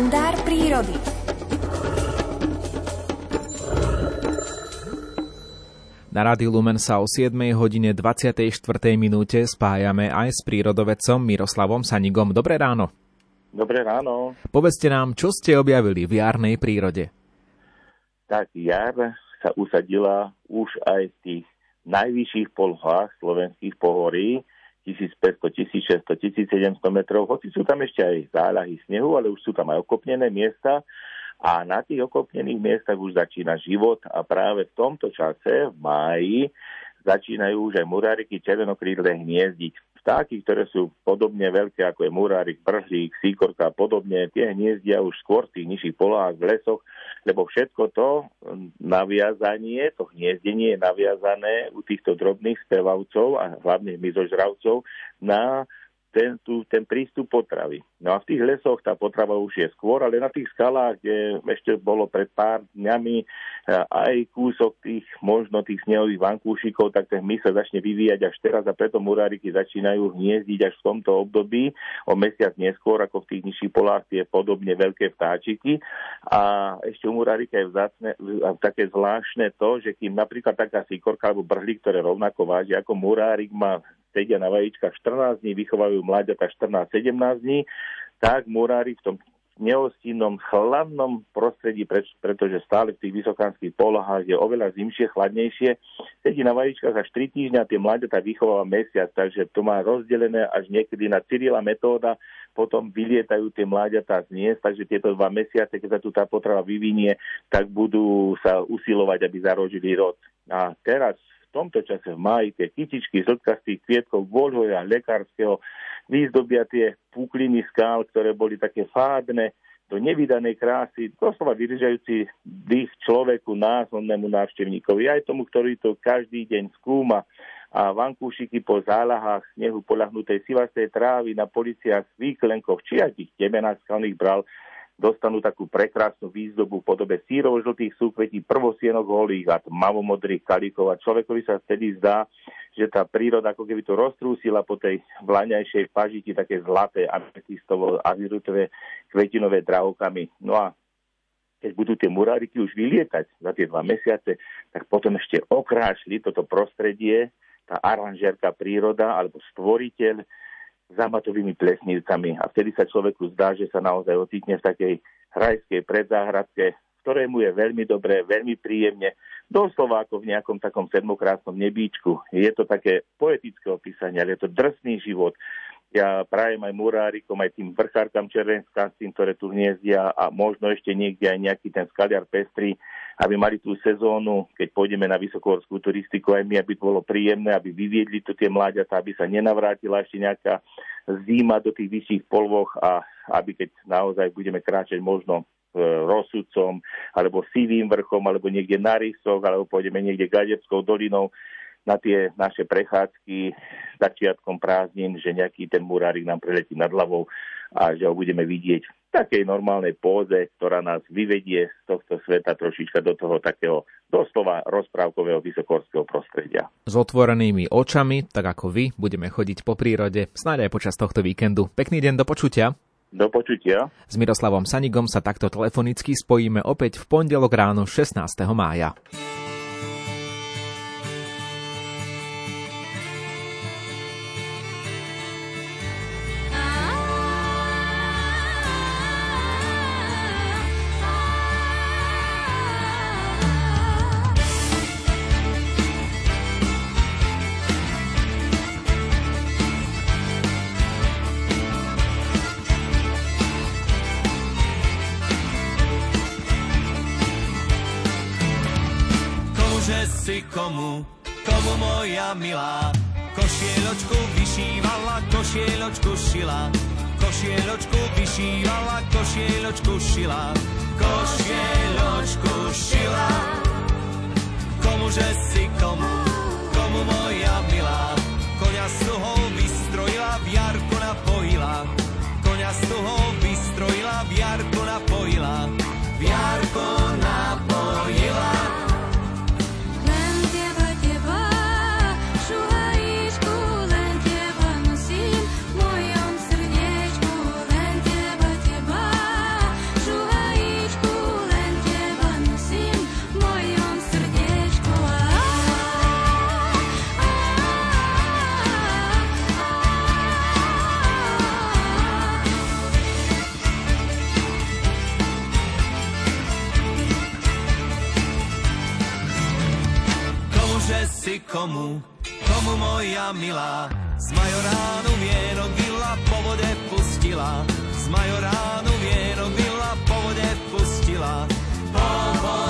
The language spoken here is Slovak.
kalendár prírody. Na Rádiu Lumen sa o 7 hodine 24. minúte spájame aj s prírodovedcom Miroslavom Sanigom. Dobré ráno. Dobré ráno. Povedzte nám, čo ste objavili v jarnej prírode. Tak jar sa usadila už aj v tých najvyšších polohách slovenských pohorí, 1500, 1600, 1700 metrov, hoci sú tam ešte aj záľahy snehu, ale už sú tam aj okopnené miesta. A na tých okopnených miestach už začína život. A práve v tomto čase, v máji, začínajú už aj muráriky červenokrídle hniezdiť vtáky, ktoré sú podobne veľké ako je murárik, prhlík, síkorka a podobne, tie hniezdia už skôr v tých nižších polohách, v lesoch, lebo všetko to naviazanie, to hniezdenie je naviazané u týchto drobných spevavcov a hlavne myzožravcov na ten, tu, ten prístup potravy. No a v tých lesoch tá potrava už je skôr, ale na tých skalách, kde ešte bolo pred pár dňami aj kúsok tých možno tých snehových vankúšikov, tak ten my sa začne vyvíjať až teraz a preto muráriky začínajú hniezdiť až v tomto období o mesiac neskôr ako v tých nižších polách tie podobne veľké vtáčiky. A ešte u murárika je vzácne, také zvláštne to, že kým napríklad taká sikorka alebo brhlík, ktoré rovnako váži ako murárik, má sedia na vajíčkach 14 dní, vychovajú mláďata 14-17 dní, tak murári v tom neostinnom chladnom prostredí, pretože stále v tých vysokánskych polohách je oveľa zimšie, chladnejšie. Sedí na vajíčkach až 3 týždňa, tie mláďata vychováva mesiac, takže to má rozdelené až niekedy na Cyrila metóda, potom vylietajú tie mláďata z miest, takže tieto dva mesiace, keď sa tu tá potrava vyvinie, tak budú sa usilovať, aby zarožili rod. A teraz tomto čase v máji tie kytičky zltkastých kvietkov voľhoja lekárskeho výzdobia tie pukliny skál, ktoré boli také fádne, do nevydanej krásy, doslova vyržajúci dých človeku, názornému návštevníkovi, aj tomu, ktorý to každý deň skúma. A vankúšiky po zálahách snehu polahnutej sivastej trávy na policiách, výklenkoch, či aj tých temenách skalných bral, dostanú takú prekrásnu výzdobu v podobe sírov žltých súkvetí, prvosienok holých a tmavomodrých kalíkov a človekovi sa vtedy zdá, že tá príroda ako keby to roztrúsila po tej vlaňajšej pažiti také zlaté ametistovo azirutové kvetinové drahokami. No a keď budú tie muráriky už vylietať za tie dva mesiace, tak potom ešte okrášli toto prostredie, tá aranžérka príroda alebo stvoriteľ zamatovými plesnivcami a vtedy sa človeku zdá, že sa naozaj ocitne v takej hrajskej predzáhradke, ktorému je veľmi dobré, veľmi príjemne, doslova ako v nejakom takom sedmokrásnom nebíčku. Je to také poetické opísanie, ale je to drsný život. Ja prajem aj murárikom, aj tým vrchárkam červenským, ktoré tu hniezdia a možno ešte niekde aj nejaký ten skaliar pestrý, aby mali tú sezónu, keď pôjdeme na vysokohorskú turistiku, aj my, aby to bolo príjemné, aby vyviedli tu tie mláďatá, aby sa nenavrátila ešte nejaká zima do tých vyšších polvoch a aby keď naozaj budeme kráčať možno e, rozsudcom, alebo sivým vrchom, alebo niekde na rysoch, alebo pôjdeme niekde Gadeckou dolinou, na tie naše prechádzky začiatkom prázdnin, že nejaký ten murárik nám preletí nad hlavou a že ho budeme vidieť takej normálnej póze, ktorá nás vyvedie z tohto sveta trošička do toho takého doslova rozprávkového vysokorského prostredia. S otvorenými očami, tak ako vy, budeme chodiť po prírode, snáď aj počas tohto víkendu. Pekný deň, do počutia. Do počutia. S Miroslavom Sanigom sa takto telefonicky spojíme opäť v pondelok ráno 16. mája. Si komu, komu moja milá. Košieločku vyšívala, košieločku šila, košieločku vyšívala, košieločku šila, košieločku šila. Komuže si komu, komu moja milá, koňa suho vystrojila, v jarku napojila, koňa suho si komu, komu moja milá. Z majoránu vienok byla po vode pustila, z majoránu vienok vila po vode pustila. Po vode